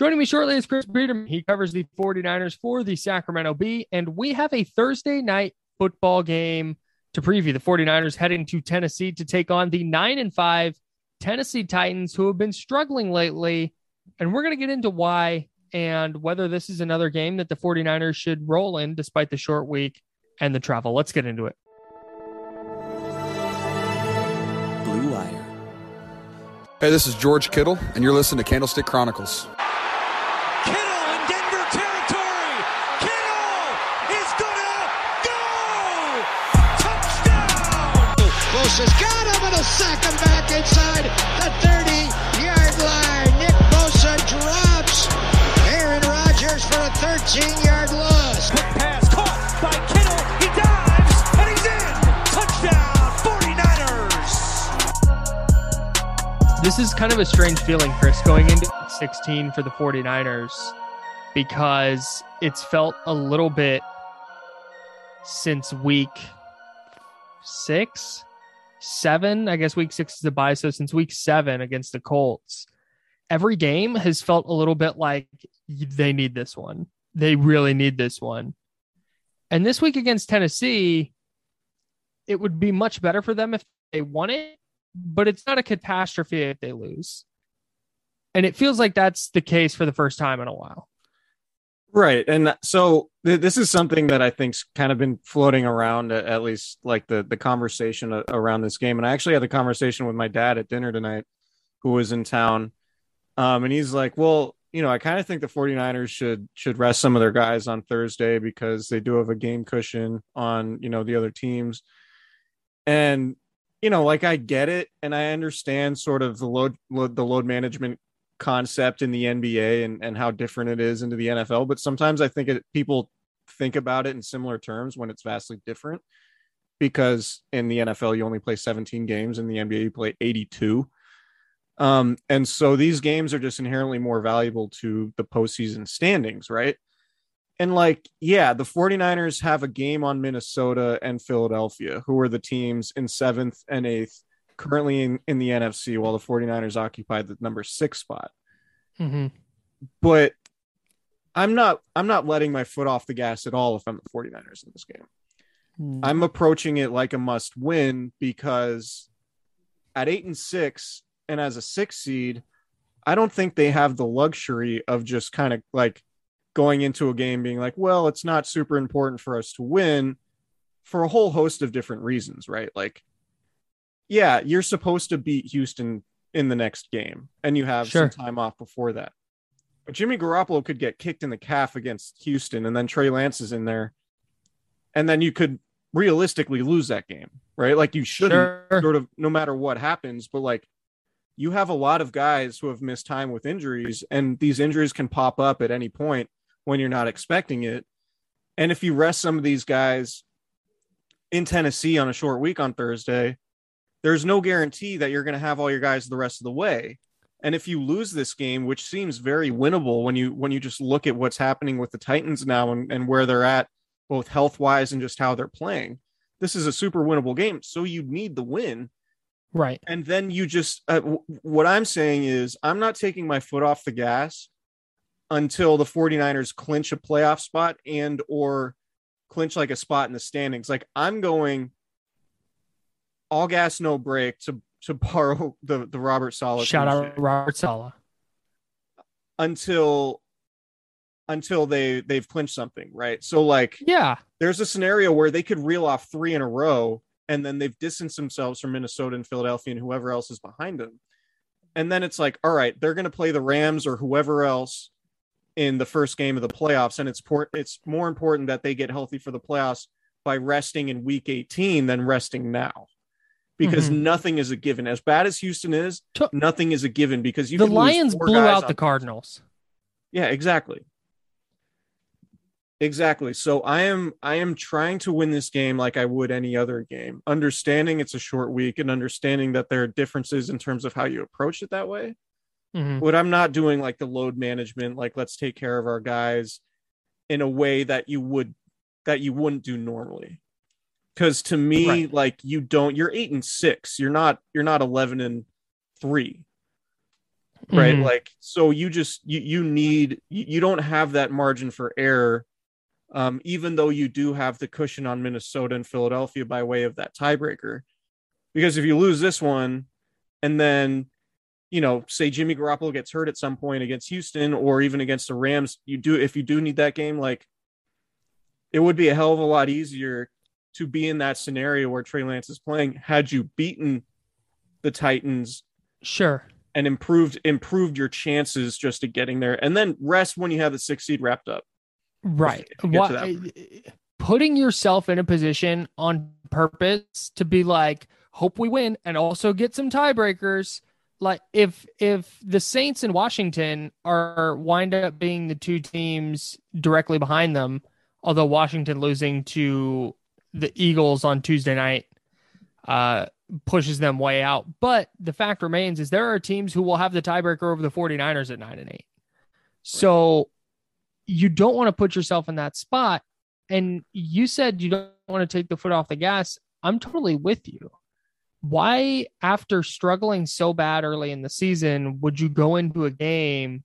Joining me shortly is Chris Biederman. He covers the 49ers for the Sacramento Bee, and we have a Thursday night football game to preview. The 49ers heading to Tennessee to take on the 9 and 5 Tennessee Titans, who have been struggling lately. And we're going to get into why and whether this is another game that the 49ers should roll in despite the short week and the travel. Let's get into it. Blue Wire. Hey, this is George Kittle, and you're listening to Candlestick Chronicles. Is kind of a strange feeling, Chris, going into 16 for the 49ers because it's felt a little bit since week six, seven. I guess week six is the bye. So since week seven against the Colts, every game has felt a little bit like they need this one. They really need this one. And this week against Tennessee, it would be much better for them if they won it, but it's not a catastrophe if they lose. And it feels like that's the case for the first time in a while. Right. And so th- this is something that I think's kind of been floating around at, least like the the conversation around this game. And I actually had the conversation with my dad at dinner tonight who was in town. Um, and he's like, "Well, you know, I kind of think the 49ers should should rest some of their guys on Thursday because they do have a game cushion on, you know, the other teams." And you know, like I get it and I understand sort of the load, load the load management concept in the NBA and, and how different it is into the NFL. But sometimes I think it, people think about it in similar terms when it's vastly different because in the NFL, you only play 17 games, in the NBA, you play 82. Um, and so these games are just inherently more valuable to the postseason standings, right? And like, yeah, the 49ers have a game on Minnesota and Philadelphia, who are the teams in seventh and eighth currently in, in the NFC, while the 49ers occupy the number six spot. Mm-hmm. But I'm not I'm not letting my foot off the gas at all if I'm the 49ers in this game. Mm. I'm approaching it like a must win because at eight and six and as a six seed, I don't think they have the luxury of just kind of like going into a game being like, well, it's not super important for us to win for a whole host of different reasons, right? Like, yeah, you're supposed to beat Houston in the next game and you have Sure. some time off before that. But Jimmy Garoppolo could get kicked in the calf against Houston and then Trey Lance is in there. And then you could realistically lose that game, right? Like you shouldn't Sure. sort of no matter what happens, but like you have a lot of guys who have missed time with injuries and these injuries can pop up at any point when you're not expecting it. And if you rest some of these guys in Tennessee on a short week on Thursday, there's no guarantee that you're going to have all your guys the rest of the way. And if you lose this game, which seems very winnable when you when you just look at what's happening with the Titans now and, and where they're at, both health wise and just how they're playing, this is a super winnable game. So you need the win. Right. and then you just uh, w- what i'm saying is i'm not taking my foot off the gas until the 49ers clinch a playoff spot and or clinch like a spot in the standings like i'm going all gas no break to to borrow the the robert saleh Shout out Robert Saleh. until until they they've clinched something right so like Yeah. there's a scenario where they could reel off three in a row and then they've distanced themselves from Minnesota and Philadelphia and whoever else is behind them. And then it's like, all right, they're going to play the Rams or whoever else in the first game of the playoffs. And it's por- it's more important that they get healthy for the playoffs by resting in week 18 than resting now. Because Mhm. nothing is a given. As bad as Houston is, nothing is a given because you the Lions blew out the Cardinals. yeah, exactly. Exactly. So I am I am trying to win this game like I would any other game, understanding it's a short week and understanding that there are differences in terms of how you approach it that way. Mhm. But I'm not doing like the load management, like let's take care of our guys in a way that you would that you wouldn't do normally. Cause to me, Right. like you don't you're eight and six. You're not you're not eleven and three right Mhm. like so you just you, you need you, you don't have that margin for error um even though you do have the cushion on minnesota and philadelphia by way of that tiebreaker because if you lose this one and then you know say jimmy garoppolo gets hurt at some point against houston or even against the rams you do if you do need that game like it would be a hell of a lot easier to be in that scenario where trey lance is playing had you beaten the titans Sure. and improved improved your chances just to getting there and then rest when you have the six seed wrapped up Right. if you get What, eh, putting yourself in a position on purpose to be like, hope we win and also get some tiebreakers. Like if if the Saints and Washington are wind up being the two teams directly behind them, although Washington losing to the Eagles on Tuesday night uh pushes them way out. But the fact remains is there are teams who will have the tiebreaker over the 49ers at 9 and 8. So you don't want to put yourself in that spot. And you said you don't want to take the foot off the gas. I'm totally with you. Why, after struggling so bad early in the season, would you go into a game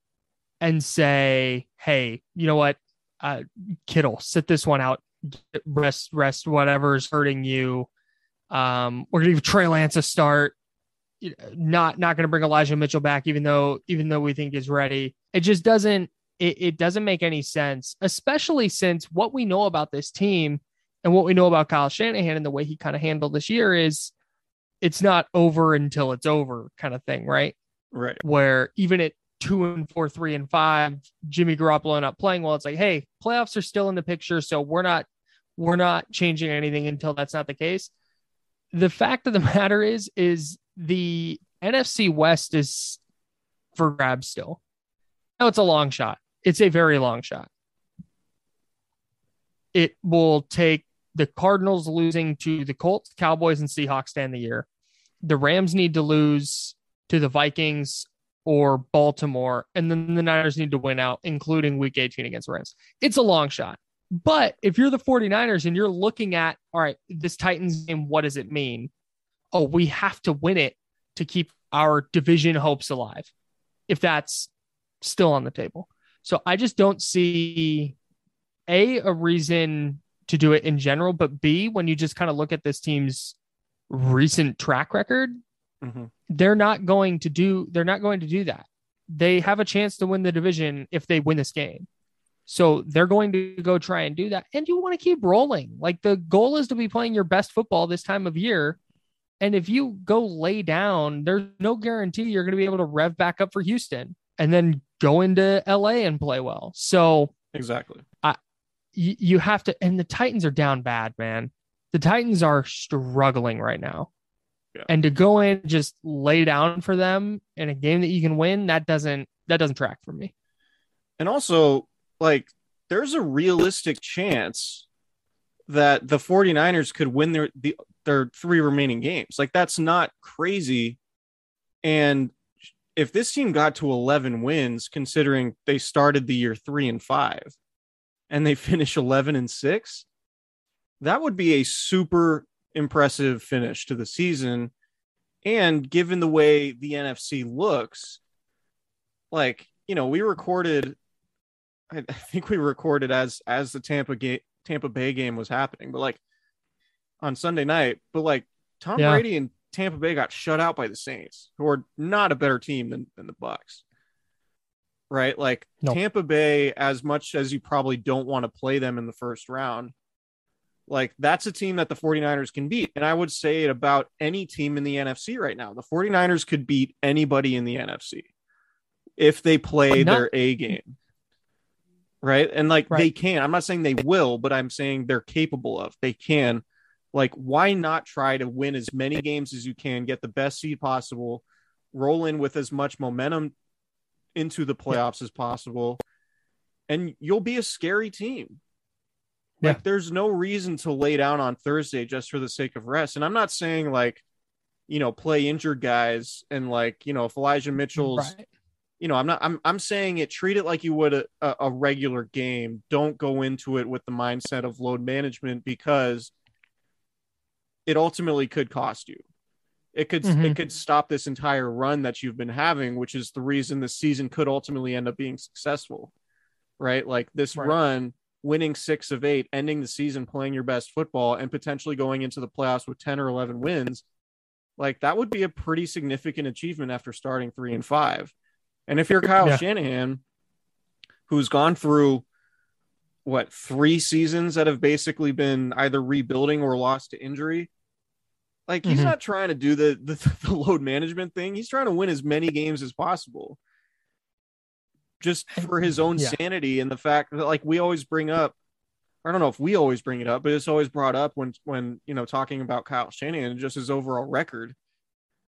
and say, hey, you know what? Uh, Kittle, sit this one out, rest, rest is hurting you. Um, we're gonna give Trey Lance a start. Not not gonna bring Elijah Mitchell back, even though even though we think is ready. It just doesn't it, it doesn't make any sense, especially since what we know about this team and what we know about Kyle Shanahan and the way he kind of handled this year is it's not over until it's over kind of thing, right? right Where even at two and four, three and five, Jimmy Garoppolo not playing well, it's like, hey, playoffs are still in the picture, so we're not we're not changing anything until that's not the case. The fact of the matter is, is the NFC West is for grabs still. No, it's a long shot. It's a very long shot. It will take the Cardinals losing to the Colts, Cowboys, and Seahawks end the year. The Rams need to lose to the Vikings or Baltimore, and then the Niners need to win out, including week 18 against the Rams. It's a long shot. But if you're the 49ers and you're looking at, all right, this Titans game, what does it mean? Oh, we have to win it to keep our division hopes alive, if that's still on the table. So I just don't see a a reason to do it in general, but B when you just kind of look at this team's recent track record, Mhm. they're not going to do they're not going to do that. They have a chance to win the division if they win this game. So they're going to go try and do that. And you want to keep rolling. Like the goal is to be playing your best football this time of year. And if you go lay down, there's no guarantee you're going to be able to rev back up for Houston and then go into LA and play well. So exactly you, you have to, and the Titans are down bad, man. The Titans are struggling right now. Yeah. And to go in and just lay down for them in a game that you can win, that doesn't that doesn't track for me. and also like there's a realistic chance that the 49ers could win their the, their three remaining games like that's not crazy and if this team got to 11 wins considering they started the year 3 and 5 and they finish 11 and 6 that would be a super impressive finish to the season And given the way the NFC looks, like, you know, we recorded I, think we recorded as as the Tampa game Tampa Bay game was happening, but like on Sunday night, but like Tom Yeah. Brady and Tampa Bay got shut out by the Saints, who are not a better team than, than the Bucks. Right? Like. Tampa Bay, as much as you probably don't want to play them in the first round, like that's a team that the 49ers can beat. And I would say it about any team in the NFC right now. The 49ers could beat anybody in the NFC if they play not- their A game. Right. And like they Right. can. I'm not saying they will, but I'm saying they're capable of. They can. Like, why not try to win as many games as you can, get the best seed possible, roll in with as much momentum into the playoffs as possible, and you'll be a scary team. Like, there's no reason to lay down on Thursday just for the sake of rest. And I'm not saying like, you know, play injured guys and like, you know, if Elijah Mitchell's Right. you know, I'm not. I'm. I'm saying it. Treat it like you would a, a regular game. Don't go into it with the mindset of load management because it ultimately could cost you. It could. Mhm. It could stop this entire run that you've been having, which is the reason the season could ultimately end up being successful, right? Like this Right. run, winning six of eight, ending the season playing your best football, and potentially going into the playoffs with ten or eleven wins. Like that would be a pretty significant achievement after starting three and five. And if you're Kyle Yeah. Shanahan, who's gone through what three seasons that have basically been either rebuilding or lost to injury, like he's Mhm. not trying to do the, the the load management thing. He's trying to win as many games as possible, just for his own Yeah. sanity and the fact that like we always bring up. I don't know if we always bring it up, but it's always brought up when when you know talking about Kyle Shanahan and just his overall record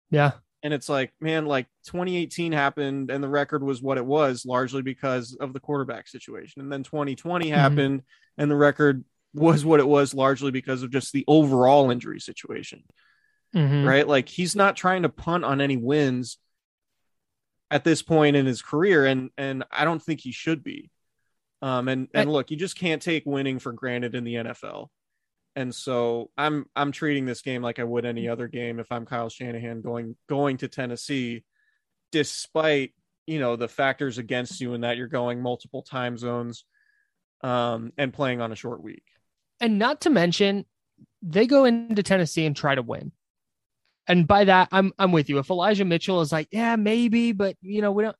Yeah. and it's like man like 2018 happened and the record was what it was largely because of the quarterback situation and then 2020 Mhm. happened and the record was what it was largely because of just the overall injury situation Mhm. right like he's not trying to punt on any wins at this point in his career and and I don't think he should be um and and I- look you just can't take winning for granted in the NFL and so I'm I'm treating this game like I would any other game if I'm Kyle Shanahan going going to Tennessee, despite you know the factors against you in that you're going multiple time zones, um, and playing on a short week. And not to mention, they go into Tennessee and try to win. And by that, I'm I'm with you. If Elijah Mitchell is like, yeah, maybe, but you know, we don't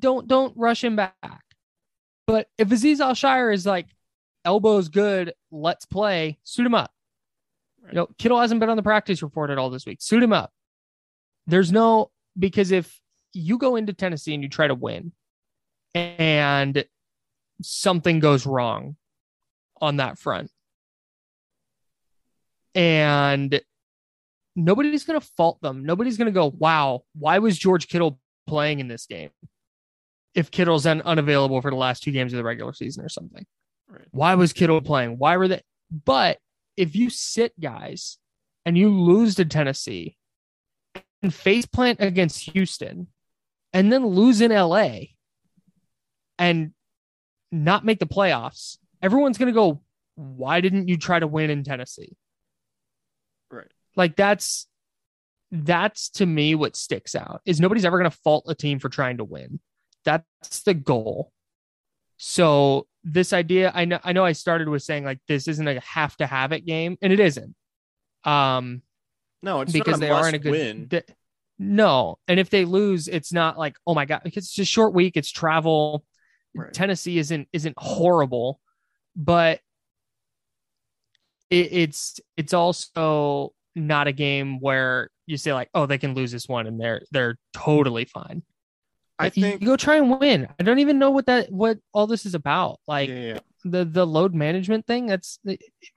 don't don't rush him back. But if Azeez Al-Shaair is like, elbows good, let's play, suit him up. You know, Kittle hasn't been on the practice report at all this week. Suit him up. There's no because if you go into Tennessee and you try to win and something goes wrong on that front, and nobody's going to fault them. Nobody's going to go, wow, why was George Kittle playing in this game? If Kittle's then unavailable for the last two games of the regular season or something. Right. Why was Kittle playing? Why were they? But if you sit guys and you lose to Tennessee and face plant against Houston and then lose in LA and not make the playoffs, everyone's going to go, why didn't you try to win in Tennessee? Like that's that's to me what sticks out is nobody's ever going to fault a team for trying to win. That's the goal. So this idea, I know, I know, I started with saying like this isn't a have to have it game, and it isn't. Um, No, it's because not a they are in a good win. no, and if they lose, it's not like oh my god, because it's a short week, it's travel. Right. Tennessee isn't isn't horrible, but it, it's it's also not a game where you say like oh they can lose this one and they're they're totally fine. I you- think you go try and win. I don't even know what that what all this is about. Like yeah, yeah. the the load management thing. That's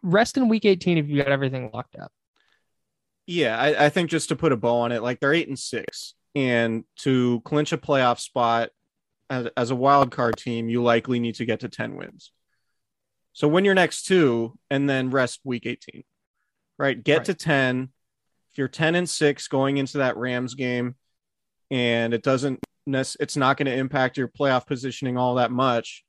rest in week eighteen if you got everything locked up. Yeah, I, I think just to put a bow on it, like they're eight and six, and to clinch a playoff spot as, as a wild card team, you likely need to get to ten wins. So win your next two, and then rest week eighteen. Right, get Right. to ten. If you're ten and six going into that Rams game, and it doesn't, it's not going to impact your playoff positioning all that much.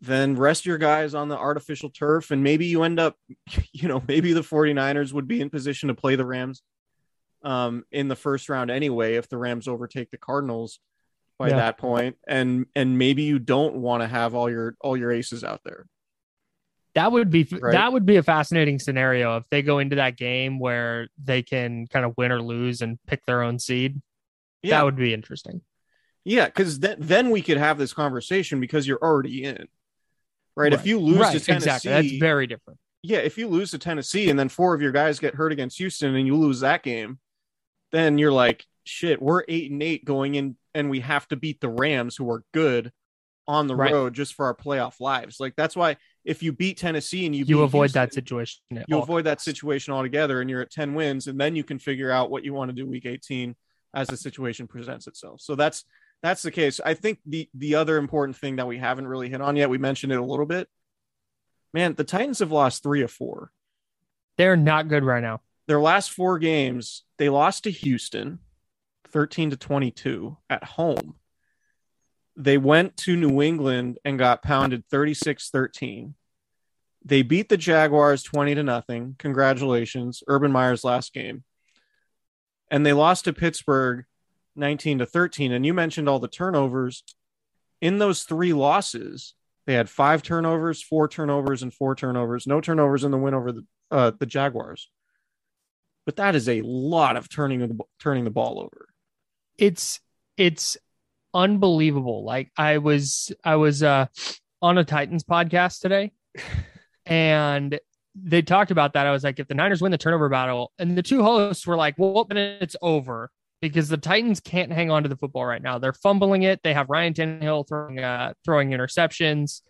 Then rest your guys on the artificial turf, and maybe you end up you know, maybe the 49ers would be in position to play the Rams um, in the first round anyway if the Rams overtake the Cardinals by Yeah. that point, and and maybe you don't want to have all your all your aces out there. That would be Right. that would be a fascinating scenario if they go into that game where they can kind of win or lose and pick their own seed. Yeah, That would be interesting. yeah, because then then we could have this conversation because you're already in, right? If you lose right, to Tennessee, exactly. That's very different. yeah, if you lose to Tennessee and then four of your guys get hurt against Houston and you lose that game, then you're like, shit, we're eight and eight going in, and we have to beat the Rams, who are good on the Right. road just for our playoff lives. Like that's why if you beat Tennessee and you You avoid that situation. you all avoid that situation altogether, and you're at ten wins, and then you can figure out what you want to do week eighteen as the situation presents itself. So that's that's the case. I think the the other important thing that we haven't really hit on yet, we mentioned it a little bit. Man, the Titans have lost three of four They're not good right now. their last four games, they lost to Houston 13 to 22 at home. They went to New England and got pounded 36 13. They beat the Jaguars 20 to nothing. Congratulations. Urban Meyer's last game. And they lost to Pittsburgh 19 to 13. And you mentioned all the turnovers. In those three losses, they had five turnovers, four turnovers, and four turnovers. No turnovers in the win over the uh, the Jaguars. But that is a lot of turning the turning the ball over. It's it's unbelievable. Like I was I was uh on a Titans podcast today and they talked about that. I was like, if the Niners win the turnover battle, and the two hosts were like, well, then it's over because the Titans can't hang on to the football right now. They're fumbling it. They have Ryan Tannehill throwing uh, throwing interceptions.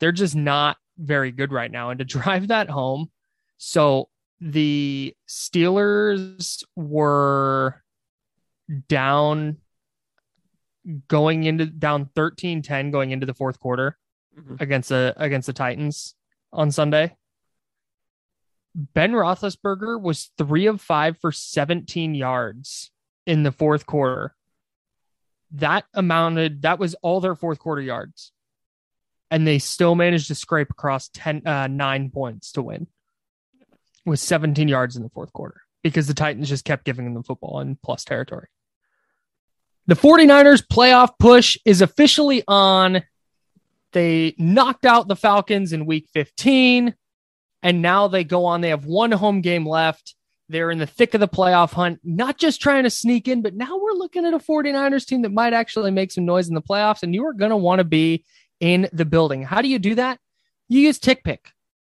They're just not very good right now. And to drive that home, so the Steelers were down going into down 13-10 going into the fourth quarter Mhm. against the against the Titans on Sunday. Ben Roethlisberger was three of five for 17 yards in the fourth quarter. That amounted that was all their fourth quarter yards, and they still managed to scrape across 10 uh, nine points to win with 17 yards in the fourth quarter because the Titans just kept giving them the football in plus territory. The 49ers playoff push is officially on. They knocked out the Falcons in week 15, and now they go on. They have one home game left. They're in the thick of the playoff hunt, not just trying to sneak in, but now we're looking at a 49ers team that might actually make some noise in the playoffs, and you are going to want to be in the building. How do you do that? You use TickPick.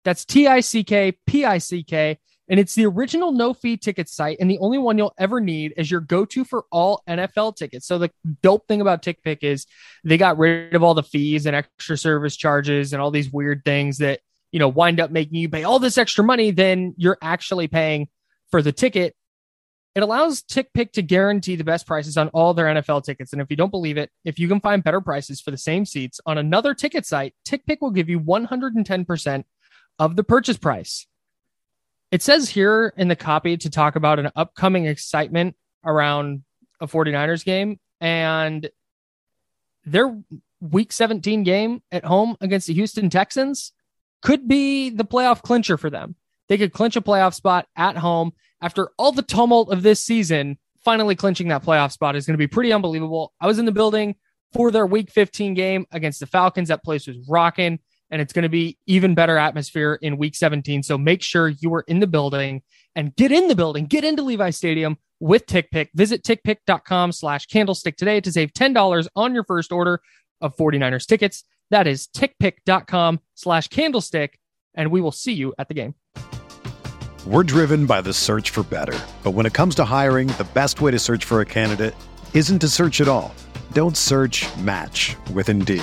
That's T I C K P I C K. And it's the original no fee ticket site and the only one you'll ever need as your go to for all NFL tickets. So, the dope thing about TickPick is they got rid of all the fees and extra service charges and all these weird things that, you know, wind up making you pay all this extra money than you're actually paying for the ticket. It allows TickPick to guarantee the best prices on all their NFL tickets. And if you don't believe it, if you can find better prices for the same seats on another ticket site, TickPick will give you 110% of the purchase price. It says here in the copy to talk about an upcoming excitement around a 49ers game and their week 17 game at home against the Houston Texans could be the playoff clincher for them. They could clinch a playoff spot at home after all the tumult of this season. Finally, clinching that playoff spot is going to be pretty unbelievable. I was in the building for their week 15 game against the Falcons. That place was rocking and it's going to be even better atmosphere in week 17. So make sure you are in the building and get in the building, get into Levi Stadium with TickPick. Visit tickpick.com slash candlestick today to save $10 on your first order of 49ers tickets. That is tickpick.com slash candlestick. And we will see you at the game. We're driven by the search for better. But when it comes to hiring, the best way to search for a candidate isn't to search at all. Don't search match with Indeed.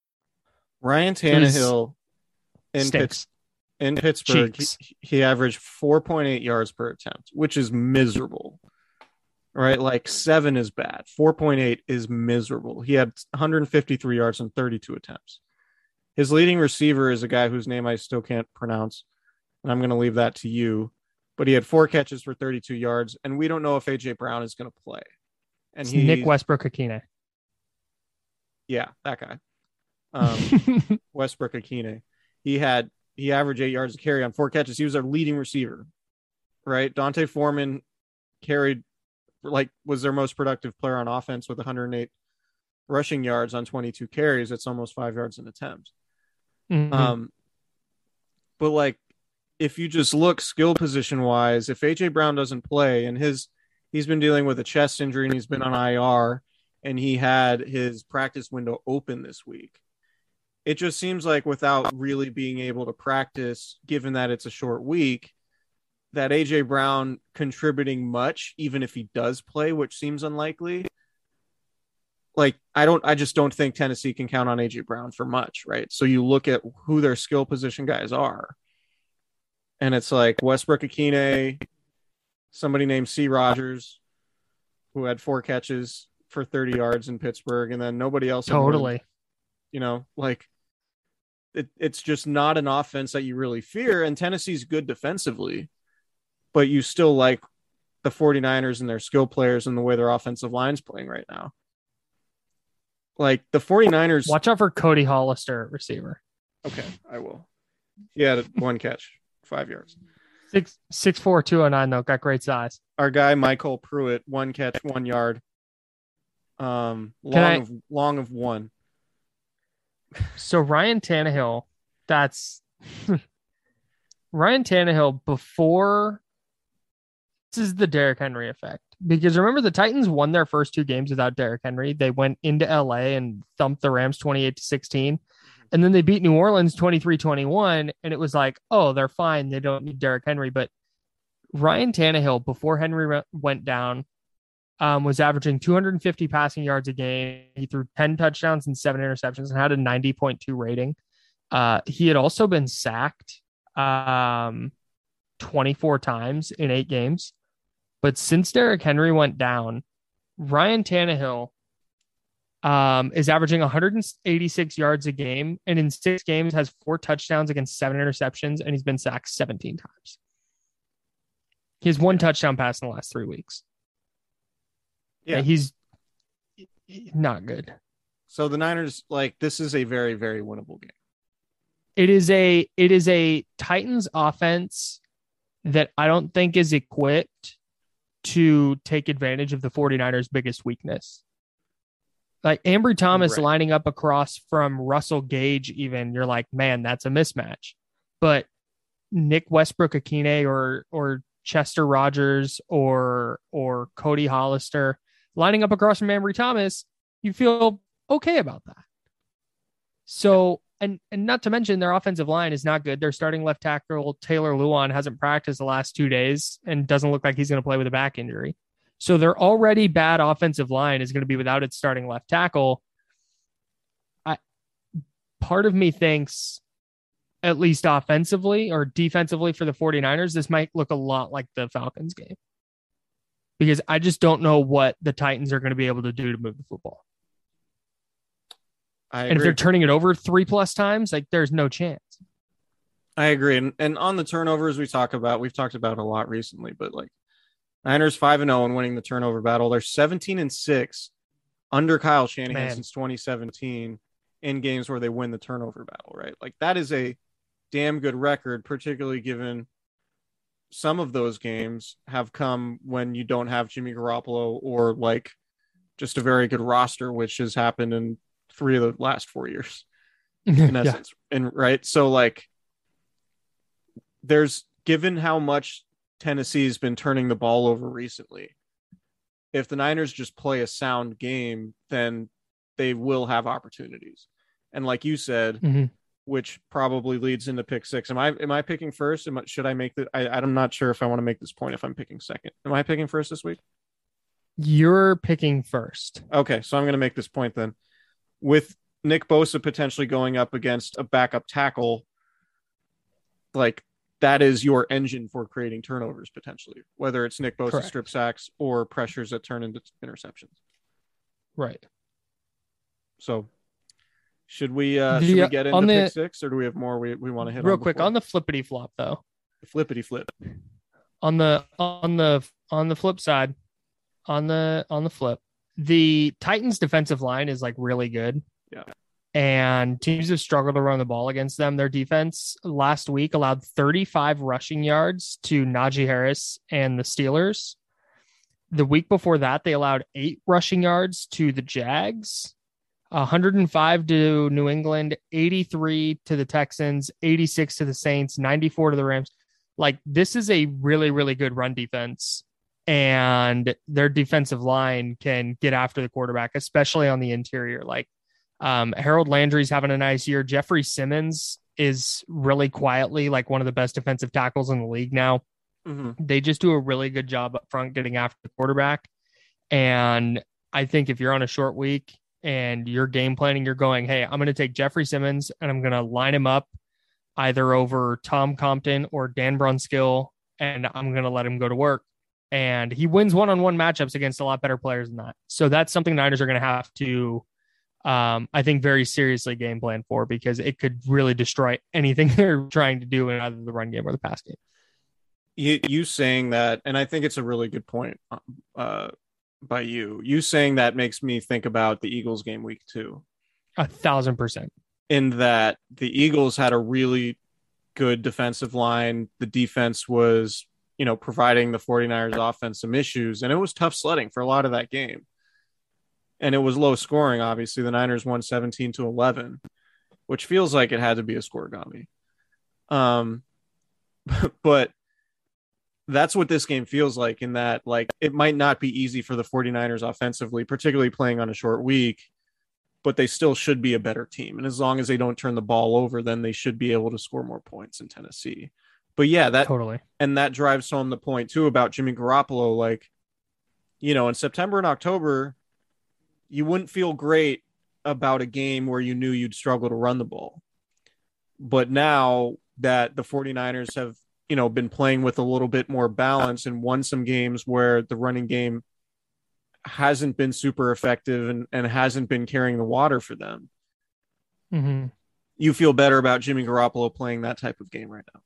Ryan Tannehill in. Pitts, in Pittsburgh, he, he averaged 4.8 yards per attempt, which is miserable. Right? Like seven is bad. 4.8 is miserable. He had 153 yards and 32 attempts. His leading receiver is a guy whose name I still can't pronounce. And I'm going to leave that to you. But he had four catches for 32 yards. And we don't know if AJ Brown is going to play. And he, Nick Westbrook-Ikhine. yeah, that guy. Um, Westbrook-Ikhine. He had he averaged eight yards a carry on four catches. He was our leading receiver, right? D'Onta Foreman carried like was their most productive player on offense with 108 rushing yards on 22 carries. It's almost five yards an attempt. Mhm. Um, but like if you just look skill position wise, if AJ Brown doesn't play and his he's been dealing with a chest injury and he's been on IR and he had his practice window open this week. It just seems like without really being able to practice, given that it's a short week, that AJ Brown contributing much, even if he does play, which seems unlikely. Like I don't, I just don't think Tennessee can count on AJ Brown for much, right? So you look at who their skill position guys are, and it's like Westbrook-Ikhine, somebody named C. Rogers, who had four catches for 30 yards in Pittsburgh, and then nobody else. had more than totally. you know, like it, it's just not an offense that you really fear. And Tennessee's good defensively, but you still like the 49ers and their skill players and the way their offensive line's playing right now. Like the 49ers. Watch out for Cody Hollister, receiver. Okay, I will. He had one catch, five yards. Six six four two oh nine though. Got great size. Our guy MyCole Pruitt, one catch, one yard. Um, long I- of long of one. So Ryan Tannehill, that's Ryan Tannehill before this is the Derrick Henry effect. Because remember the Titans won their first two games without Derrick Henry. They went into LA and thumped the Rams 28 to 16. Mm-hmm. And then they beat New Orleans 23-21 and it was like, "Oh, they're fine. They don't need Derrick Henry." But Ryan Tannehill before Henry went down um, was averaging 250 passing yards a game. He threw 10 touchdowns and seven interceptions and had a 90.2 rating. Uh, he had also been sacked um, 24 times in eight games. But since Derrick Henry went down, Ryan Tannehill um, is averaging 186 yards a game and in six games has four touchdowns against seven interceptions and he's been sacked 17 times. He has one touchdown pass in the last three weeks. Yeah. he's not good. So the Niners, like, this is a very, very winnable game. It is a it is a Titans offense that I don't think is equipped to take advantage of the 49ers biggest weakness. Like Ambry Thomas Right. lining up across from Russell Gage even you're like, "Man, that's a mismatch." But Nick Westbrook-Ikhine or or Chester Rogers or or Cody Hollister lining up across from Ambry Thomas, you feel okay about that. So and and not to mention their offensive line is not good. Their starting left tackle Taylor Lewan hasn't practiced the last two days and doesn't look like he's going to play with a back injury. So their already bad offensive line is going to be without its starting left tackle. I part of me thinks at least offensively or defensively for the 49ers, this might look a lot like the Falcons game. Because I just don't know what the Titans are going to be able to do to move the football. I And if they're turning it over three plus times, like there's no chance. I agree. And and on the turnovers we talk about, we've talked about a lot recently, but like Niners 5 and 0 and winning the turnover battle. They're 17 and 6 under Kyle Shanahan Man. since 2017 in games where they win the turnover battle, right? Like that is a damn good record, particularly given some of those games have come when you don't have Jimmy Garoppolo or like just a very good roster, which has happened in three of the last four years in Yeah. essence. And right. So like there's given how much Tennessee's been turning the ball over recently. If the Niners just play a sound game, then they will have opportunities. And like you said, Mhm. Which probably leads into pick six. Am I am I picking first? Am I, should I make the I, I'm not sure if I want to make this point if I'm picking second. Am I picking first this week? You're picking first. Okay, so I'm going to make this point then. With Nick Bosa potentially going up against a backup tackle, like that is your engine for creating turnovers potentially, whether it's Nick Bosa Correct. strip sacks or pressures that turn into interceptions. Right. So, should we uh The, should we uh, get into the- pick six, or do we have more we, we want to hit Real on quick before? on the flippity flop though. flippity flip? on the on the on the flip side on the on the flip the titans defensive line is like really good Yeah. and teams have struggled to run the ball against them their defense last week allowed 35 rushing yards to najee harris and the steelers the week before that they allowed eight rushing yards to the jags 105 to new england 83 to the texans 86 to the saints 94 to the rams. Like this is a really really good run defense and their defensive line can get after the quarterback especially on the interior. Like um, harold landry's having a nice year. Jeffrey simmons is really quietly like one of the best defensive tackles in the league now. Mhm. they just do a really good job up front getting after the quarterback. And i think if you're on a short week and you're game planning you're going hey i'm going to take jeffrey simmons and i'm going to line him up either over Tom Compton or Dan Brunskill, and I'm going to let him go to work. And he wins one on one matchups against a lot better players than that. So that's something Niners are going to have to, um, I think, very seriously game plan for because it could really destroy anything they're trying to do in either the run game or the pass game. you, you saying that, and I think it's a really good point uh, by you. You saying that makes me think about the Eagles game week two, A thousand percent. in that the Eagles had a really good defensive line. The defense was, you know, providing the 49ers offense some issues, and it was tough sledding for a lot of that game. And it was low scoring, obviously. The Niners won 17 to 11, which feels like it had to be a score scorigami. Um, but that's what this game feels like in that like it might not be easy for the 49ers offensively particularly playing on a short week but they still should be a better team. And as long as they don't turn the ball over then they should be able to score more points in Tennessee. But yeah that Totally. and that drives home the point too about Jimmy Garoppolo like you know in September and October you wouldn't feel great about a game where you knew you'd struggle to run the ball. But now that the 49ers have you know been playing with a little bit more balance and won some games where the running game hasn't been super effective and, and hasn't been carrying the water for them hmm you feel better about Jimmy Garoppolo playing that type of game right now.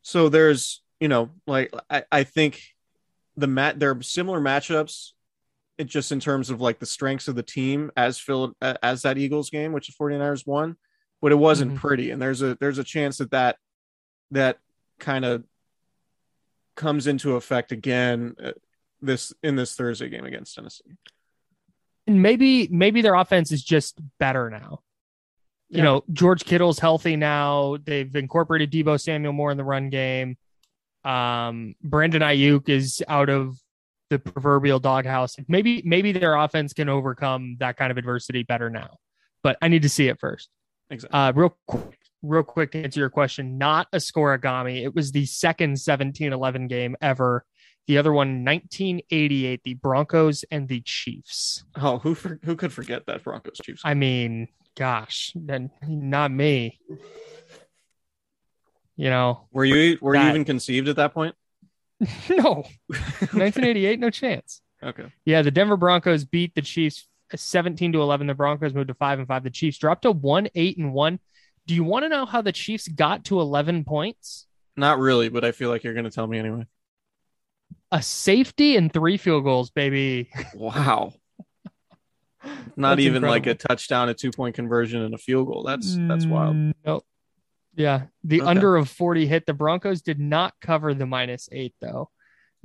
So there's, you know, like I, I think the mat there are similar matchups it just in terms of like the strengths of the team as Phil as that Eagles game, which the 49ers won, but it wasn't Mhm. pretty. And there's a there's a chance that that that kind of comes into effect again uh, this in this Thursday game against Tennessee. And maybe maybe their offense is just better now. You Yeah. know, George Kittle's healthy now. They've incorporated Deebo Samuel more in the run game. Um, Brandon Aiyuk is out of the proverbial doghouse. Maybe maybe their offense can overcome that kind of adversity better now. But I need to see it first. Exactly. Uh, real quick, real quick to answer your question, not a scorigami. It was the second 17-11 game ever. The other one, 1988, the Broncos and the Chiefs. oh, who for, who could forget that Broncos Chiefs? I mean, gosh, then not me. You know, Were you were you even conceived at that point? no, 1988, no chance. Okay. Yeah, the Denver Broncos beat the Chiefs 17 to 11. The Broncos moved to 5 and 5. The Chiefs dropped to 1 8 and 1. Do you want to know how the Chiefs got to 11 points? Not really, but I feel like you're going to tell me anyway. A safety and three field goals, baby. Wow. Not That's even like a touchdown, a two point conversion, and a field goal. That's that's wild. Mm, Nope. Yeah. The Okay. under of 40 hit. The Broncos did not cover the minus eight, though.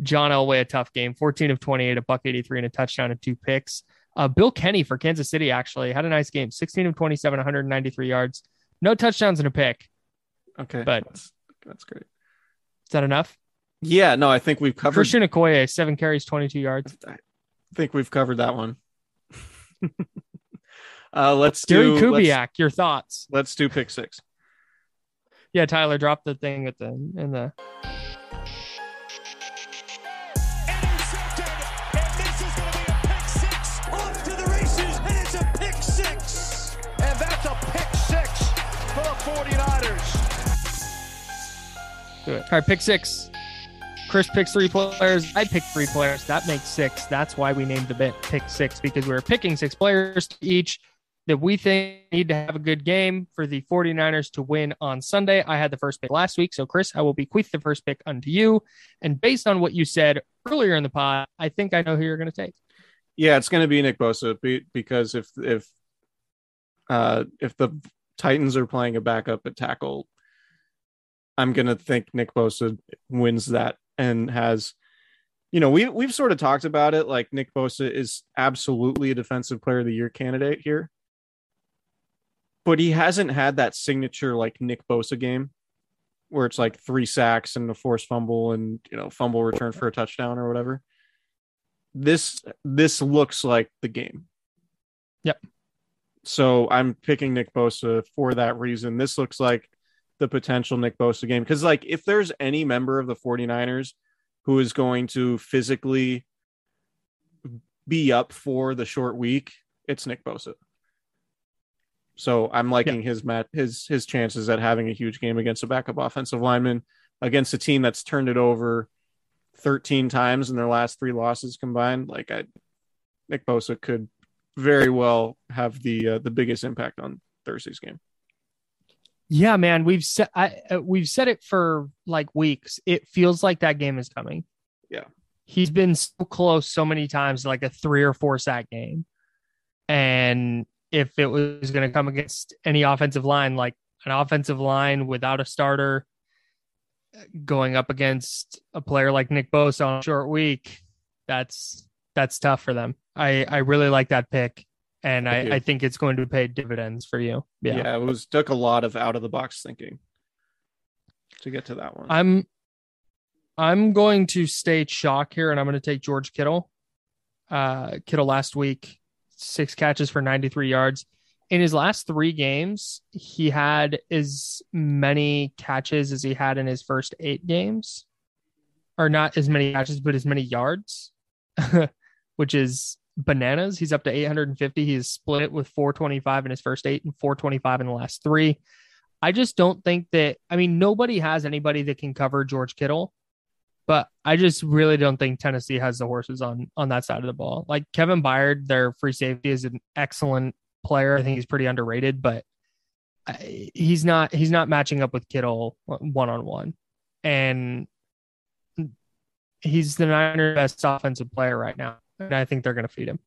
John Elway, a tough game 14 of 28, a buck 83, and a touchdown and two picks. Uh, Bill Kenney for Kansas City actually had a nice game 16 of 27, 193 yards, no touchdowns and a pick. Okay, But- that's, that's great. Is that enough? Yeah, no, I think we've covered. Christian Okoye, seven carries, 22 yards. I think we've covered that one. uh, let's Gary do let's, Kubiak, your thoughts? let's do pick six. Yeah, Tyler, drop the thing at the in the. Do it. All right, pick six. Chris picks three players. I picked three players. That makes six. That's why we named the bit pick six because we were picking six players each that we think need to have a good game for the 49ers to win on Sunday. I had the first pick last week. So, Chris, I will bequeath the first pick unto you. And based on what you said earlier in the pod, I think I know who you're going to take. Yeah, it's going to be Nick Bosa because if if uh if the Titans are playing a backup at tackle, I'm going to think Nick Bosa wins that and has you know, we we've sort of talked about it like Nick Bosa is absolutely a defensive player of the year candidate here. But he hasn't had that signature like Nick Bosa game where it's like three sacks and a forced fumble and you know fumble return for a touchdown or whatever this this looks like the game. Yep. So I'm picking Nick Bosa for that reason. This looks like the potential Nick Bosa game because like if there's any member of the 49ers who is going to physically be up for the short week, it's Nick Bosa. So I'm liking his mat his his chances at having a huge game against a backup offensive lineman against a team that's turned it over 13 times in their last three losses combined. Like I, Nick Bosa could very well have the uh, the biggest impact on Thursday's game. Yeah, man, we've said I uh, we've said it for like weeks. It feels like that game is coming. Yeah. He's been so close so many times, like a three or four sack game. And if it was going to come against any offensive line, like an offensive line without a starter going up against a player like Nick Bosa on a short week, that's that's tough for them. I I really like that pick, and I. I, think it's going to pay dividends for you. Yeah. it was took a lot of out of the box thinking to get to that one. I'm I'm going to stay chalk here and I'm going to take George Kittle. Uh Kittle last week, six catches for 93 yards. In his last 3 games, he had as many catches as he had in his first 8 games. Or not as many catches but as many yards, which is bananas. He's up to 850. He's split it with 425 in his first 8 and 425 in the last 3. I just don't think that. I mean, nobody has anybody that can cover George Kittle, but I just really don't think Tennessee has the horses on on that side of the ball. Like Kevin Byard, their free safety, is an excellent player. I think he's pretty underrated, but he's not he's not matching up with Kittle one on one, and he's the Niners' best offensive player right now, and I think they're going to feed him.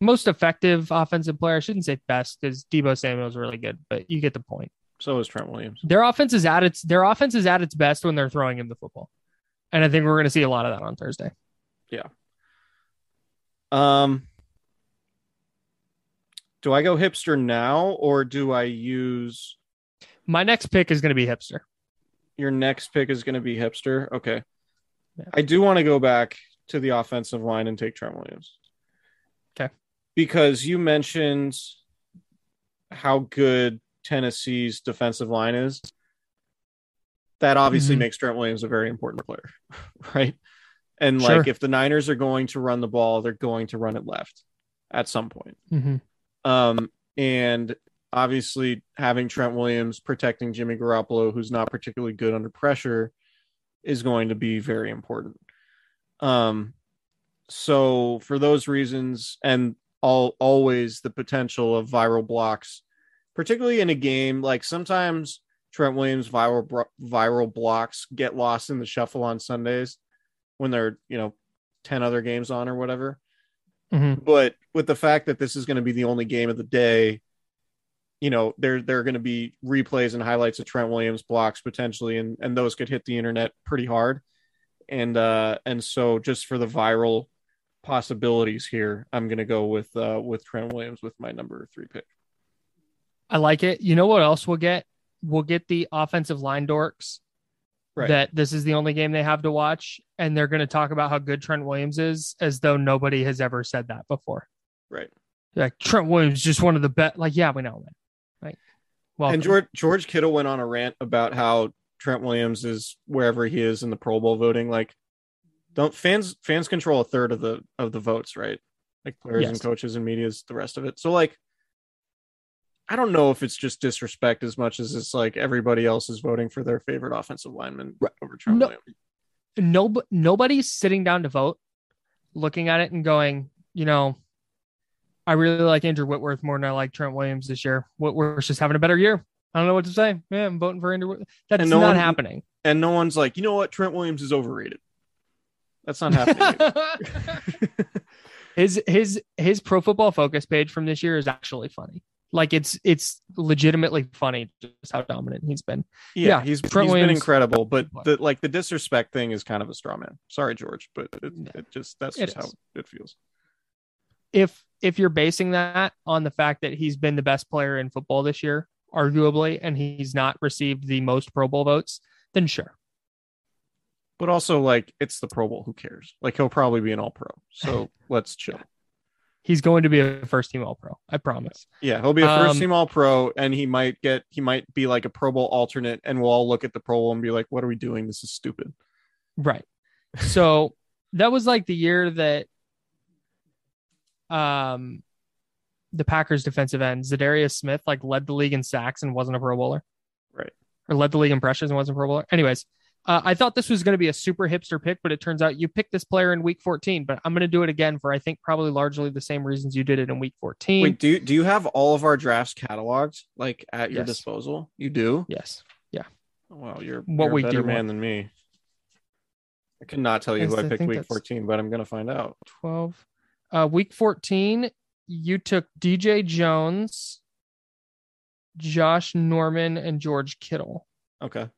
Most effective offensive player. I shouldn't say best because Deebo Samuel's really good, but you get the point. so is Trent Williams. Their offense is at its their offense is at its best when they're throwing him the football, and I think we're going to see a lot of that on Thursday. Yeah. Um, do I go hipster now or do I use My next pick is going to be hipster. your next pick is going to be hipster? Okay. Yeah. I do want to go back to the offensive line and take Trent Williams. Okay. Because you mentioned how good Tennessee's defensive line is. That obviously Mhm. makes Trent Williams a very important player, right? And Sure. like if the Niners are going to run the ball, they're going to run it left at some point. Mm-hmm. Um, and obviously having Trent Williams protecting Jimmy Garoppolo, who's not particularly good under pressure, is going to be very important. Um, so for those reasons, and all always the potential of viral blocks particularly in a game like sometimes Trent Williams viral viral blocks get lost in the shuffle on Sundays when there are, you know, 10 other games on or whatever. Mhm. But with the fact that this is going to be the only game of the day, you know, there there are going to be replays and highlights of Trent Williams blocks potentially and and those could hit the internet pretty hard. And uh and so just for the viral possibilities here, I'm going to go with uh with Trent Williams with my number 3 pick. I like it. You know what else we'll get? We'll get the offensive line dorks Right. that this is the only game they have to watch, and they're going to talk about how good Trent Williams is, as though nobody has ever said that before. Right. Like Trent Williams, just one of the best. Like, yeah, we know, man. Like, well, And George George Kittle went on a rant about how Trent Williams is wherever he is in the Pro Bowl voting. Like, don't fans fans control a third of the of the votes, right? Like players and coaches and media's the rest of it. So like, I don't know if it's just disrespect as much as it's like everybody else is voting for their favorite offensive lineman over Trent No. Williams. no, nobody's sitting down to vote, looking at it and going, you know, I really like Andrew Whitworth more than I like Trent Williams this year. Whitworth's just having a better year. I don't know what to say. Yeah, I'm voting for Andrew. That's And no not one- happening. And no one's like, you know what, Trent Williams is overrated. That's not happening. his his his Pro Football Focus page from this year is actually funny. Like it's it's legitimately funny just how dominant he's been. Yeah, Yeah, he's, Trent he's been incredible, but the like the disrespect thing is kind of a straw man. Sorry, George, but it, Yeah. it just that's It just how it feels. If if you're basing that on the fact that he's been the best player in football this year, arguably, and he's not received the most Pro Bowl votes, then sure. But also, like, it's the Pro Bowl. Who cares? Like, he'll probably be an All Pro. So let's chill. He's going to be a first team All Pro. I promise. Yeah, he'll be a first Um, team All Pro, and he might get he might be like a Pro Bowl alternate, and we'll all look at the Pro Bowl and be like, "What are we doing? This is stupid." Right. So that was like the year that um the Packers defensive end, Za'Darius Smith, like led the league in sacks and wasn't a Pro Bowler. Right. Or led the league in pressures and wasn't a Pro Bowler. Anyways, uh, I thought this was going to be a super hipster pick, but it turns out you picked this player in week 14. But I'm going to do it again for I think probably largely the same reasons you did it in week 14. Wait, do you, do you have all of our drafts catalogs like at your Yes. disposal? You do. yes. Yeah. Wow, you're, What you're do better you man want? than me. I could not tell you Yes, who I I picked week 14, but I'm gonna find out. 12. Uh, week 14, you took DJ Jones, Josh Norman, and George Kittle. Okay.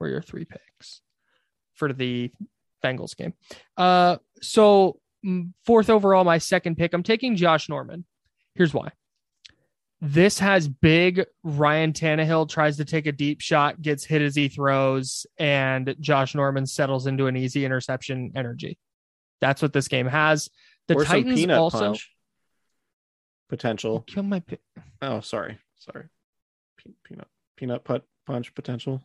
were your three picks for the Bengals game. Uh, so fourth overall, my second pick, I'm taking Josh Norman. Here's why. This has big Ryan Tannehill tries to take a deep shot, gets hit as he throws, and Josh Norman settles into an easy interception energy. That's what this game has. The or Titans also punch potential. kill my pick. Oh, sorry, sorry. Pe- peanut peanut put punch potential.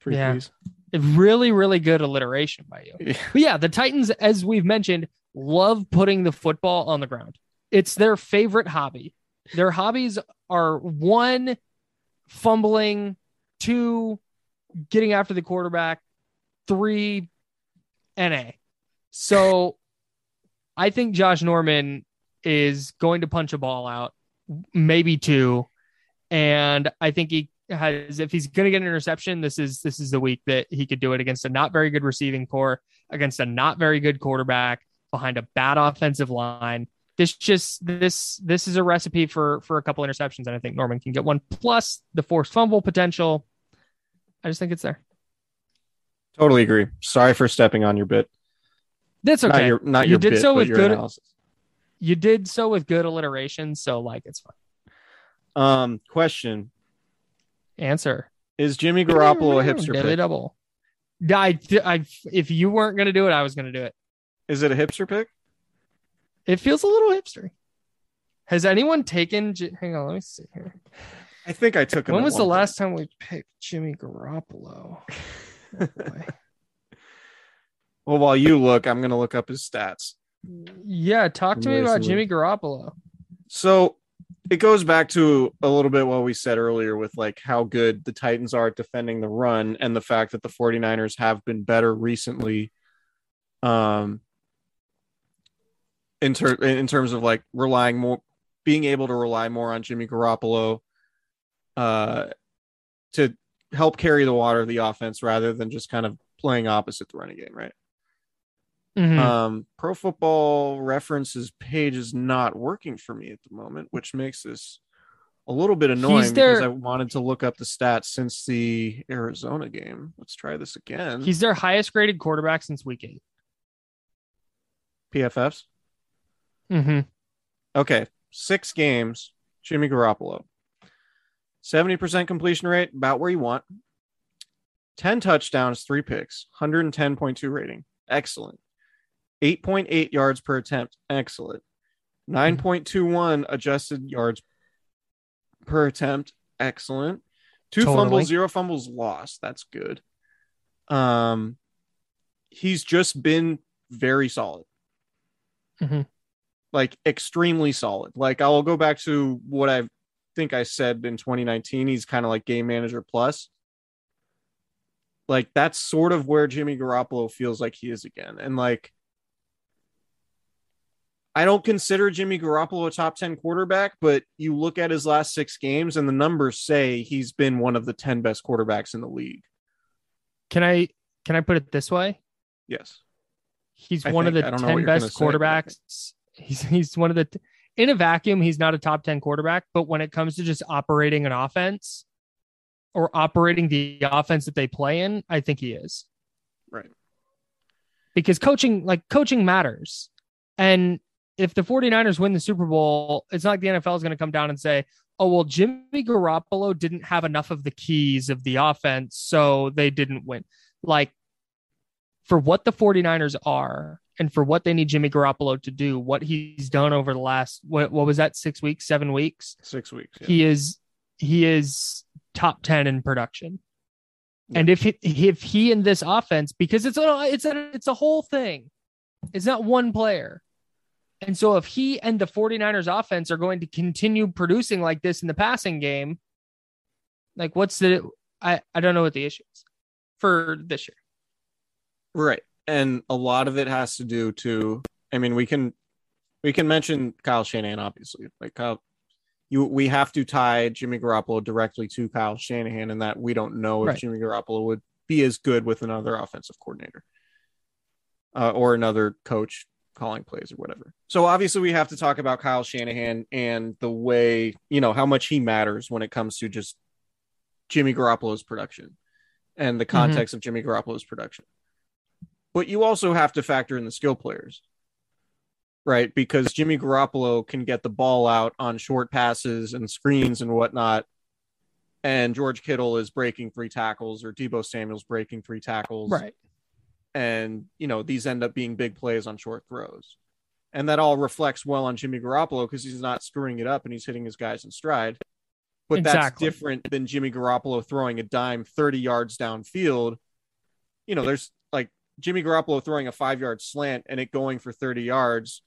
Three Yeah. please. Really, really good alliteration by you. Yeah. But yeah, the Titans, as we've mentioned, love putting the football on the ground. It's their favorite hobby. Their hobbies are one, fumbling, two, getting after the quarterback, three, NA. So I think Josh Norman is going to punch a ball out, maybe two. And I think he has if he's going to get an interception, this is this is the week that he could do it against a not very good receiving corps, against a not very good quarterback, behind a bad offensive line. This just this this is a recipe for for a couple interceptions, and I think Norman can get one plus the forced fumble potential. I just think it's there. Totally agree. Sorry for stepping on your bit. That's okay. Not your not You your did bit, so with good- analysis. You did so with good alliteration, so like it's fine. Um, question: Answer. Is Jimmy Garoppolo a hipster Daily pick? double. I, I, if you weren't going to do it, I was going to do it. Is it a hipster pick? It feels a little hipstery. Has anyone taken? Hang on, let me see here. I think I took him. When was the last time we picked Jimmy Garoppolo? Oh. Well, while you look, I'm gonna look up his stats. Yeah, talk to me about Jimmy Garoppolo. So it goes back to a little bit what we said earlier with like how good the Titans are at defending the run and the fact that the 49ers have been better recently um in ter- in terms of like relying more being able to rely more on Jimmy Garoppolo uh, to help carry the water of the offense rather than just kind of playing opposite the running game, right? Mhm. Um, Pro Football References page is not working for me at the moment, which makes this a little bit annoying their- because I wanted to look up the stats since the Arizona game. Let's try this again. He's their highest graded quarterback since week 8 PFFs. Mm-hmm. Okay, six games. Jimmy Garoppolo, seventy percent completion rate, about where you want. Ten touchdowns, three picks, hundred and ten point two rating, excellent. Eight point eight yards per attempt, excellent. Nine point two one adjusted yards per attempt, excellent. Two Totally. fumbles, zero fumbles lost. That's good. Um, he's just been very solid Mhm. like extremely solid. Like I'll go back to what I think I said in 2019. He's kind of like game manager plus. Like that's sort of where Jimmy Garoppolo feels like he is again. And like I don't consider Jimmy Garoppolo a top 10 quarterback, but you look at his last six games and the numbers say he's been one of the 10 best quarterbacks in the league. Can I can I put it this way? Yes. He's I one of the I don't know what ten you're gonna best say, quarterbacks. He's he's one of the in a vacuum. He's not a top ten quarterback, but when it comes to just operating an offense or operating the offense that they play in, I think he is Right. because coaching like coaching matters. And if the 49ers win the Super Bowl, it's not like the NFL is going to come down and say, "Oh, well, Jimmy Garoppolo didn't have enough of the keys of the offense, so they didn't win." Like for what the 49ers are and for what they need Jimmy Garoppolo to do, what he's done over the last what, what was that 6 weeks, 7 weeks? Six weeks. yeah. He is he is top 10 in production. And if he, if he in this offense because it's a it's a it's a whole thing. It's not one player. And so if he and the 49ers offense are going to continue producing like this in the passing game, like what's the I I don't know what the issue is for this year. Right. And a lot of it has to do to I mean we can we can mention Kyle Shanahan obviously. Like Kyle you we have to tie Jimmy Garoppolo directly to Kyle Shanahan and that we don't know if Right. Jimmy Garoppolo would be as good with another offensive coordinator. Uh, or another coach calling plays or whatever. So obviously we have to talk about Kyle Shanahan and the way, you know, how much he matters when it comes to just Jimmy Garoppolo's production and the mm-hmm. context of Jimmy Garoppolo's production but you also have to factor in the skill players, right? Because Jimmy Garoppolo can get the ball out on short passes and screens and whatnot. And George Kittle is breaking three tackles, or Deebo Samuel's breaking three tackles. Right. And, you know, these end up being big plays on short throws. And that all reflects well on Jimmy Garoppolo because he's not screwing it up and he's hitting his guys in stride. But that's different than Jimmy Garoppolo throwing a dime 30 yards downfield. You know, there's like Jimmy Garoppolo throwing a five yard slant and it going for 30 yards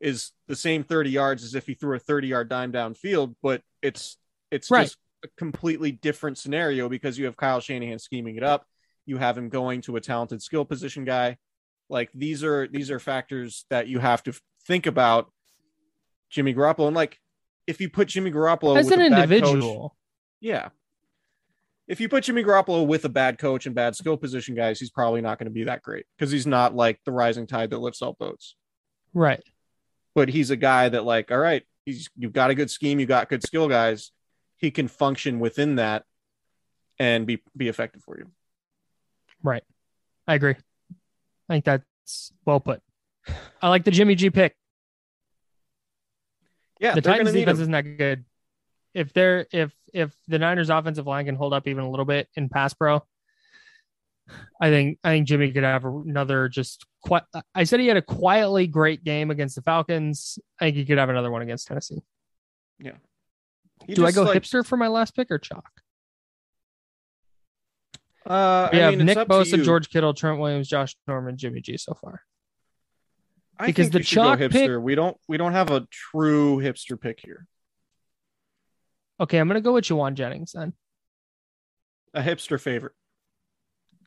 is the same 30 yards as if he threw a 30 yard dime downfield, but it's it's Right. just a completely different scenario because you have Kyle Shanahan scheming it up. You have him going to a talented skill position guy. Like these are these are factors that you have to think about Jimmy Garoppolo. And like if you put Jimmy Garoppolo As with an bad coach- individual. yeah. If you put Jimmy Garoppolo with a bad coach and bad skill position guys, he's probably not going to be that great because he's not like the rising tide that lifts all boats. Right. But he's a guy that, like, all right, he's you've got a good scheme, you got good skill guys. He can function within that and be be effective for you. Right. I agree. I think that's well put. I like the Jimmy G pick. Yeah, the Titans defense isn't that good. If they're if if the Niners offensive line can hold up even a little bit in pass pro, I think I think Jimmy could have another just quite. I said he had a quietly great game against the Falcons. I think he could have another one against Tennessee. He Do I go like, hipster for my last pick or chalk? Uh, We I have mean, it's Nick up Bosa. George Kittle, Trent Williams, Josh Norman, Jimmy G so far. I because think the we should go chalk hipster. pick- we don't we don't have a true hipster pick here. Okay, I'm gonna go with Jauan Jennings then. A hipster favorite.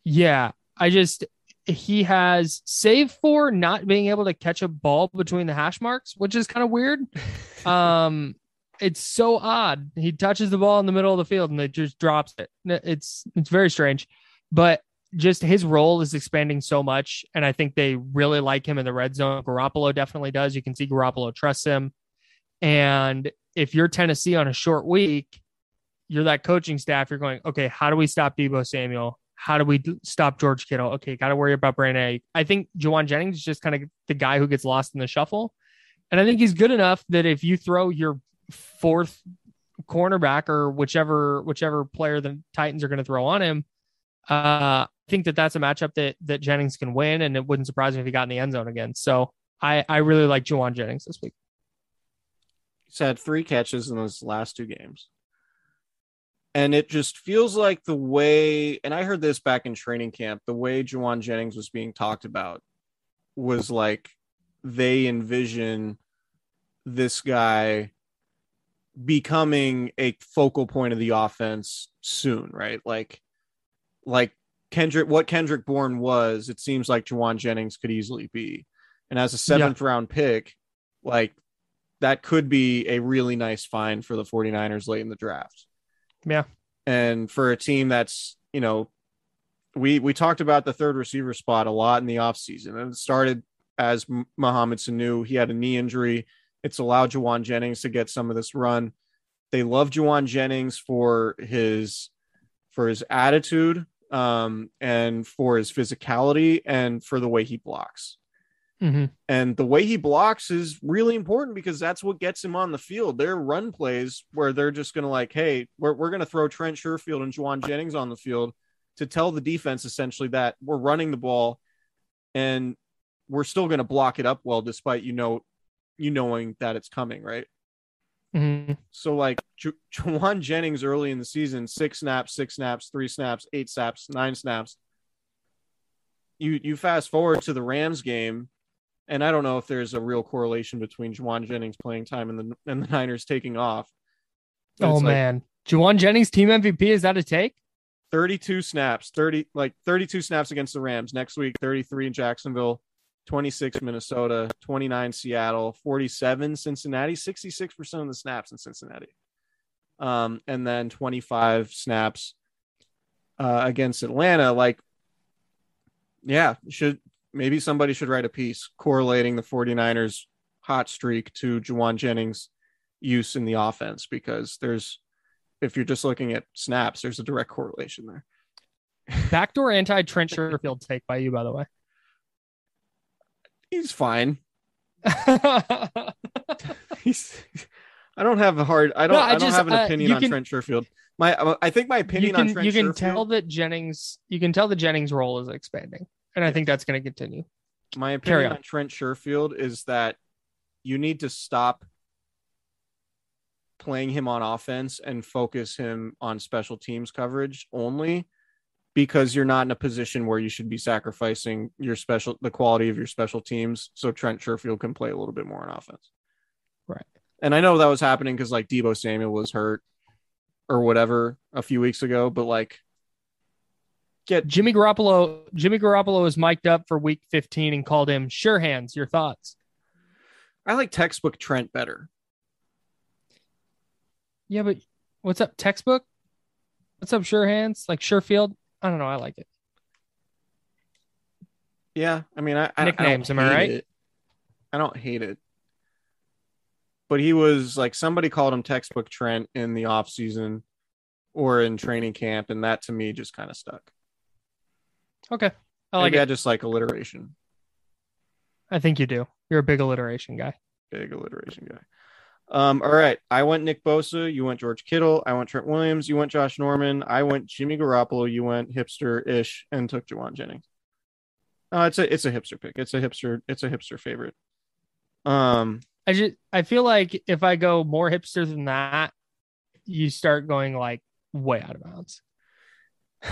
Yeah, I just he has save for not being able to catch a ball between the hash marks, which is kind of weird. um, it's so odd. He touches the ball in the middle of the field and it just drops it. It's it's very strange, but just his role is expanding so much, and I think they really like him in the red zone. Garoppolo definitely does. You can see Garoppolo trusts him, and if you're Tennessee on a short week, you're that coaching staff. You're going, okay, how do we stop Deebo Samuel? How do we stop George Kittle? Okay, got to worry about Brandon. I think Jauan Jennings is just kind of the guy who gets lost in the shuffle. And I think he's good enough that if you throw your fourth cornerback or whichever whichever player the Titans are going to throw on him, uh, I think that that's a matchup that that Jennings can win, and it wouldn't surprise me if he got in the end zone again. So I I really like Jauan Jennings this week. He's had three catches in those last two games. And it just feels like the way, and I heard this back in training camp, the way Jauan Jennings was being talked about was like they envision this guy becoming a focal point of the offense soon, right? Like, like Kendrick, what Kendrick Bourne was, it seems like Jauan Jennings could easily be. And as a seventh yeah. round pick, like that could be a really nice find for the 49ers late in the draft. Yeah. And for a team that's, you know, we we talked about the third receiver spot a lot in the offseason. And it started as Mohamed Sanu. He had a knee injury. It's allowed Jauan Jennings to get some of this run. They love Jauan Jennings for his for his attitude um, and for his physicality and for the way he blocks. Mm-hmm. And the way he blocks is really important because that's what gets him on the field. There are run plays where they're just going to like, hey, we're, we're going to throw Trent Sherfield and Jauan Jennings on the field to tell the defense essentially that we're running the ball and we're still going to block it up well, despite you know, you knowing that it's coming, right? Mm-hmm. So like Ju- Jauan Jennings early in the season, six snaps, six snaps, three snaps, eight snaps, nine snaps. You you fast forward to the Rams game and I don't know if there's a real correlation between Jauan Jennings playing time and the and the Niners taking off. But oh man, Jauan Jennings team MVP is that a take? 32 snaps, 30 like 32 snaps against the Rams next week, 33 in Jacksonville, 26 Minnesota, 29 Seattle, 47 Cincinnati, 66% of the snaps in Cincinnati. Um, and then 25 snaps uh, against Atlanta. Like, yeah, should maybe somebody should write a piece correlating the 49ers hot streak to Jauan Jennings use in the offense because there's if you're just looking at snaps, there's a direct correlation there. Backdoor anti Trent Sherfield take by you, by the way. He's fine. He's. I don't have a hard. I don't. No, I, I, don't just, have an uh, opinion on can, Trent Sherfield. My, I think my opinion can, on Trent you can Sherfield, tell that Jennings. You can tell the Jennings role is expanding and I think that's going to continue. My opinion on. on Trent Sherfield is that you need to stop playing him on offense and focus him on special teams coverage only because you're not in a position where you should be sacrificing your special the quality of your special teams so Trent Sherfield can play a little bit more on offense. Right. And I know that was happening because like Deebo Samuel was hurt or whatever a few weeks ago, but like get Jimmy Garoppolo. Jimmy Garoppolo is mic'd up for Week 15 and called him sure hands. Your thoughts? I like textbook Trent better. Yeah, but what's up textbook? What's up sure hands? Like Sherfield? I don't know. I like it. Yeah, I mean, I, nicknames. I am I right? It. I don't hate it, but he was like somebody called him textbook Trent in the off season or in training camp, and that to me just kind of stuck. Okay. I like Maybe it. I just like alliteration. I think you do. You're a big alliteration guy. Big alliteration guy. Um, all right. I went Nick Bosa. You went George Kittle. I went Trent Williams. You went Josh Norman. I went Jimmy Garoppolo. You went hipster ish and took Jauan Jennings. Uh, it's a it's a hipster pick. It's a hipster. It's a hipster favorite. Um, I just I feel like if I go more hipster than that, you start going like way out of bounds.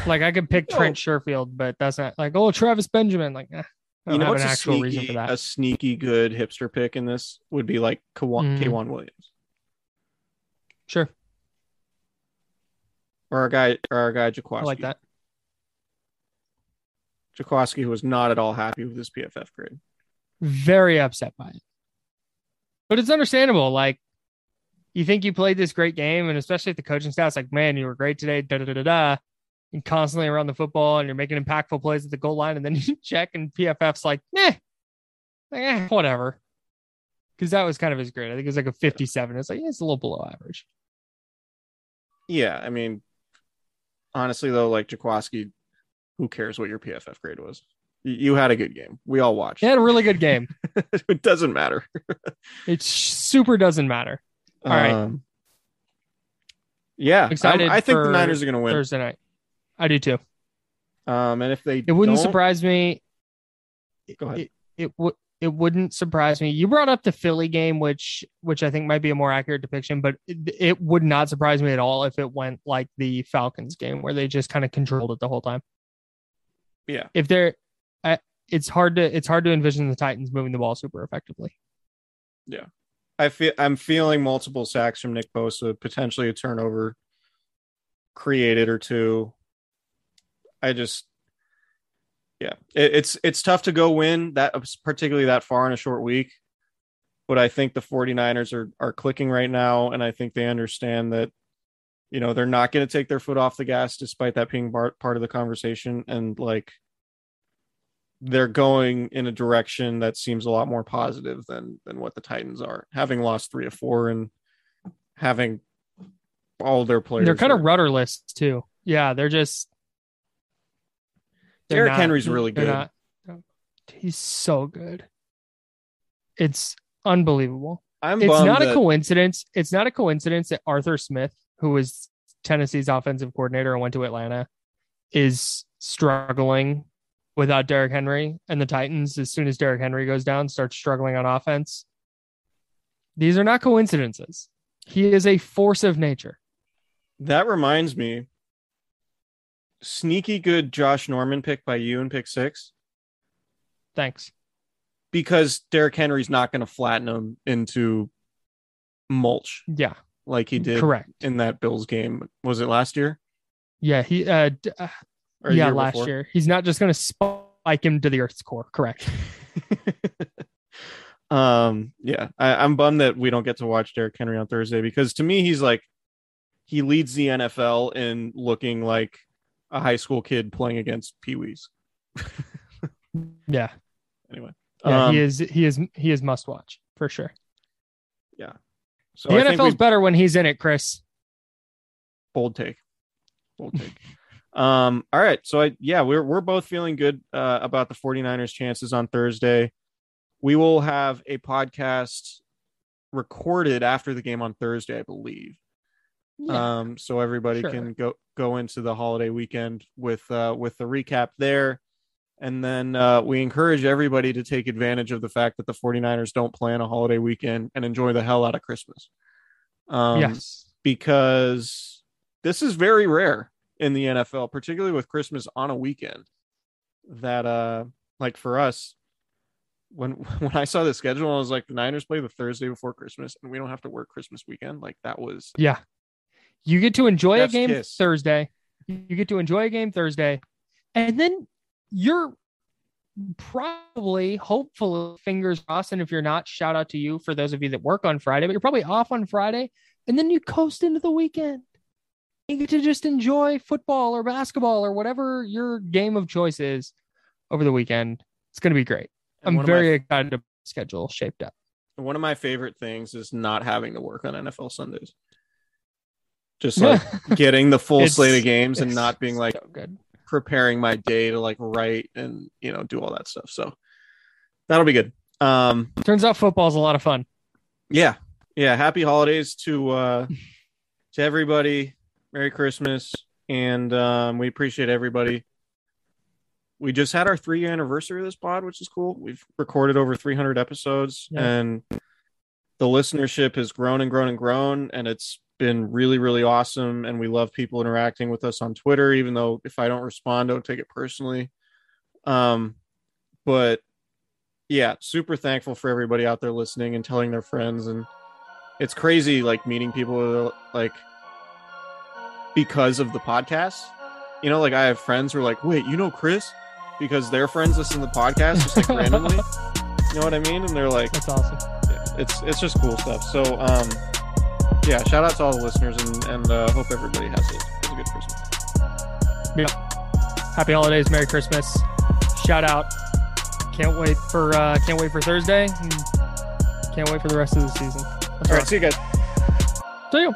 Like I could pick Trent Sherfield, but that's not like oh Travis Benjamin. Like eh, you know what's a sneaky, a sneaky good hipster pick in this would be like K'Waun, mm. Williams. Sure. Or our guy, or our guy Jaquiski. I like that. Jaquiski was not at all happy with his PFF grade. Very upset by it. But it's understandable. Like you think you played this great game, and especially if the coaching staff's like, man, you were great today, da da da da da, and constantly around the football, and you're making impactful plays at the goal line, and then you check, and PFF's like, eh, eh whatever. Because that was kind of his grade. I think it was like a 57. It's like, yeah, it's a little below average. Yeah, I mean, honestly though, like Jaquiski, who cares what your PFF grade was? You, you had a good game. We all watched. He had a really good game. it doesn't matter. it super doesn't matter. All right. Um, yeah, Excited I think the Niners are going to win. Thursday night. I do too. Um, and if they It wouldn't surprise me. Go ahead. It, it would. It wouldn't surprise me. You brought up the Philly game, which which I think might be a more accurate depiction, but it, it would not surprise me at all if it went like the Falcons game, where they just kind of controlled it the whole time. Yeah. If they're, I, it's hard to it's hard to envision the Titans moving the ball super effectively. Yeah, I feel I'm feeling multiple sacks from Nick Bosa, potentially a turnover created or two. I just yeah, it, it's it's tough to go win that particularly that far in a short week. But I think the 49ers are are clicking right now and I think they understand that you know, they're not going to take their foot off the gas despite that being bar- part of the conversation and like they're going in a direction that seems a lot more positive than than what the Titans are. Having lost three or four and having all their players, they're kind of rudderless too. Yeah, they're just. They're Derrick not- Henry's really good. not- he's so good. It's unbelievable. I'm it's not that, a coincidence. It's not a coincidence that Arthur Smith, who was Tennessee's offensive coordinator and went to Atlanta, is struggling without Derrick Henry, and the Titans, as soon as Derrick Henry goes down, start struggling on offense. These are not coincidences. He is a force of nature. that reminds me. Sneaky good Josh Norman pick by you in pick six Thanks. because Derrick Henry's not going to flatten him into mulch Yeah, like he did correct. in that Bills game. Was it last year? Yeah, he uh, d- uh yeah, year last before? year. He's not just going to spike him to the earth's core. Correct. um yeah I, i'm bummed that we don't get to watch Derrick henry on thursday because to me he's like he leads the nfl in looking like a high school kid playing against pee-wees Yeah, anyway yeah. Um, he is. He is. He is must watch for sure. Yeah. So the I NFL's better when he's in it, Chris. bold take bold take um all right so i yeah we're we're both feeling good uh about the 49ers chances on thursday we will have a podcast recorded after the game on thursday i believe um so everybody Sure. can go go into the holiday weekend with uh with the recap there and then uh we encourage everybody to take advantage of the fact that the 49ers don't plan a holiday weekend and enjoy the hell out of christmas um yes. because this is very rare in the NFL, particularly with Christmas on a weekend. That uh like for us, when when I saw the schedule, I was like, the Niners play the Thursday before Christmas, and we don't have to work Christmas weekend. Like that was Yeah. You get to enjoy Chef's a game kiss. Thursday. You get to enjoy a game Thursday. And then you're probably, hopefully, fingers crossed. And if you're not, shout out to you for those of you that work on Friday, but you're probably off on Friday. And then you coast into the weekend. You get to just enjoy football or basketball or whatever your game of choice is over the weekend. It's going to be great. and I'm of my- very excited to schedule shaped up. one of my favorite things is not having to work on NFL Sundays. Just like getting the full It's- slate of games and it's not being like so good. preparing my day to like write and you know do all that stuff. So that'll be good. Um Turns out football's a lot of fun. yeah yeah happy holidays to uh to everybody merry christmas and um we appreciate everybody we just had our three year anniversary of this pod which is cool we've recorded over 300 episodes Yeah. and the listenership has grown and grown and grown and it's been really really awesome and we love people interacting with us on twitter even though if i don't respond don't take it personally. Um but yeah super thankful for everybody out there listening and telling their friends and it's crazy like meeting people like because of the podcast. You know like i have friends who are like wait you know chris? Because their friends listen to the podcast just like randomly. You know what i mean? And they're like That's awesome. yeah, it's it's just cool stuff. So um yeah, shout out to all the listeners and and uh, hope everybody has a, has a good Christmas. Yep. Happy holidays, Merry Christmas. Shout out. Can't wait for uh can't wait for Thursday. Can't wait for the rest of the season. That's All right. right, see you guys. See you.